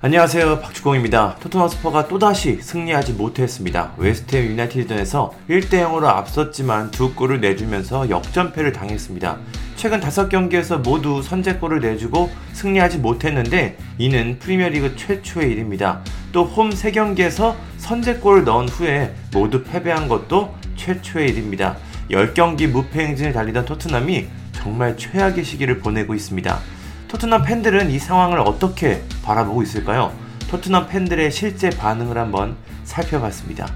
안녕하세요 박주공입니다. 토트넘 스퍼스가 또다시 승리하지 못했습니다. 웨스트햄 유나이티드전에서 1대0으로 앞섰지만 두 골을 내주면서 역전패를 당했습니다. 최근 5경기에서 모두 선제골을 내주고 승리하지 못했는데 이는 프리미어리그 최초의 일입니다. 또 홈 3경기에서 선제골을 넣은 후에 모두 패배한 것도 최초의 일입니다. 10경기 무패 행진을 달리던 토트넘이 정말 최악의 시기를 보내고 있습니다. 토트넘 팬들은 이 상황을 어떻게 바라보고 있을까요? 토트넘 팬들의 실제 반응을 한번 살펴봤습니다.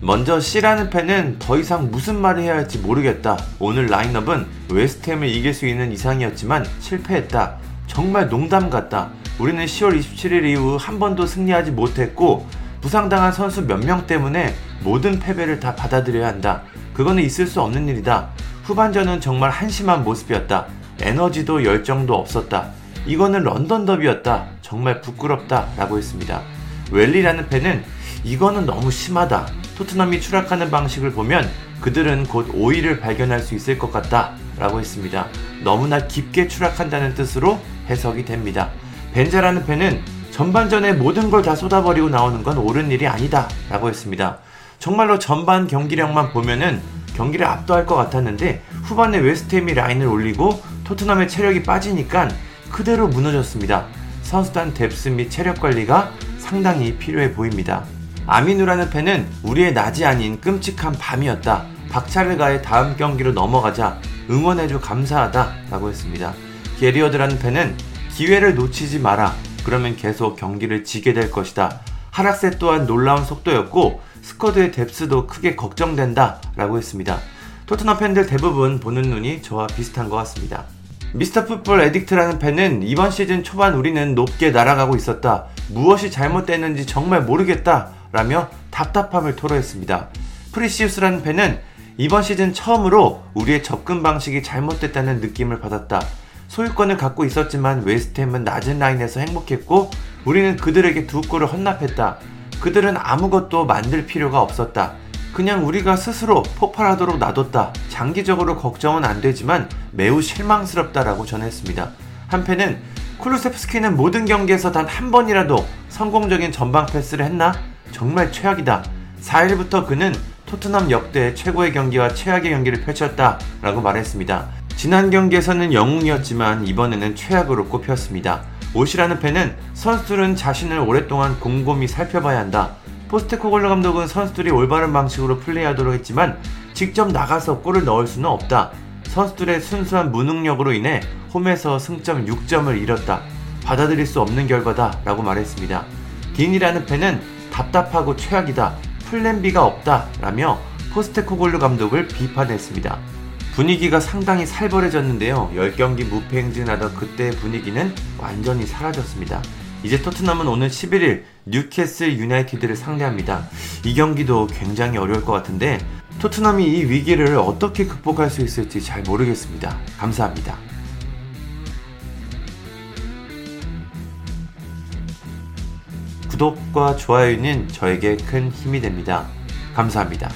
먼저 C라는 팬은 더 이상 무슨 말을 해야 할지 모르겠다. 오늘 라인업은 웨스트햄을 이길 수 있는 이상이었지만 실패했다. 정말 농담 같다. 우리는 10월 27일 이후 한 번도 승리하지 못했고 부상당한 선수 몇 명 때문에 모든 패배를 다 받아들여야 한다. 그거는 있을 수 없는 일이다. 후반전은 정말 한심한 모습이었다. 에너지도 열정도 없었다. 이거는 런던 더비였다. 정말 부끄럽다. 라고 했습니다. 웰리라는 팬은 이거는 너무 심하다. 토트넘이 추락하는 방식을 보면 그들은 곧 5위를 발견할 수 있을 것 같다. 라고 했습니다. 너무나 깊게 추락한다는 뜻으로 해석이 됩니다. 벤자라는 팬은 전반전에 모든 걸 다 쏟아버리고 나오는 건 옳은 일이 아니다. 라고 했습니다. 정말로 전반 경기력만 보면은 경기를 압도할 것 같았는데 후반에 웨스트햄이 라인을 올리고 토트넘의 체력이 빠지니까 그대로 무너졌습니다. 선수단 depth 및 체력 관리가 상당히 필요해 보입니다. 아미누라는 팬은 우리의 낮이 아닌 끔찍한 밤이었다. 박차를 가해 다음 경기로 넘어가자 응원해줘 감사하다 라고 했습니다. 게리어드라는 팬은 기회를 놓치지 마라. 그러면 계속 경기를 지게 될 것이다. 하락세 또한 놀라운 속도였고 squad의 depth도 크게 걱정된다 라고 했습니다. 토트넘 팬들 대부분 보는 눈이 저와 비슷한 것 같습니다. Mr. Football Addict라는 팬은 이번 시즌 초반 우리는 높게 날아가고 있었다. 무엇이 잘못됐는지 정말 모르겠다. 라며 답답함을 토로했습니다. 프리시우스라는 팬은 이번 시즌 처음으로 우리의 접근 방식이 잘못됐다는 느낌을 받았다. 소유권을 갖고 있었지만 웨스트햄은 낮은 라인에서 행복했고 우리는 그들에게 두 골을 헌납했다. 그들은 아무것도 만들 필요가 없었다. 그냥 우리가 스스로 폭발하도록 놔뒀다. 장기적으로 걱정은 안 되지만 매우 실망스럽다라고 전했습니다. 한편은 쿨루세프스키는 모든 경기에서 단 한 번이라도 성공적인 전방 패스를 했나? 정말 최악이다. 4일부터 그는 토트넘 역대 최고의 경기와 최악의 경기를 펼쳤다 라고 말했습니다. 지난 경기에서는 영웅이었지만 이번에는 최악으로 꼽혔습니다. 옷이라는 팬은 선수들은 자신을 오랫동안 곰곰이 살펴봐야 한다. 포스테코글루 감독은 선수들이 올바른 방식으로 플레이하도록 했지만 직접 나가서 골을 넣을 수는 없다. 선수들의 순수한 무능력으로 인해 홈에서 승점 6점을 잃었다. 받아들일 수 없는 결과다. 라고 말했습니다. 딘이라는 팬은 답답하고 최악이다. plan B가 없다. 라며 포스테코글루 감독을 비판했습니다. 분위기가 상당히 살벌해졌는데요. 10경기 무패 행진하던 그때의 분위기는 완전히 사라졌습니다. 이제 토트넘은 오늘 11일 뉴캐슬 유나이티드를 상대합니다. 이 경기도 굉장히 어려울 것 같은데 토트넘이 이 위기를 어떻게 극복할 수 있을지 잘 모르겠습니다. 감사합니다. 구독과 좋아요는 저에게 큰 힘이 됩니다. 감사합니다.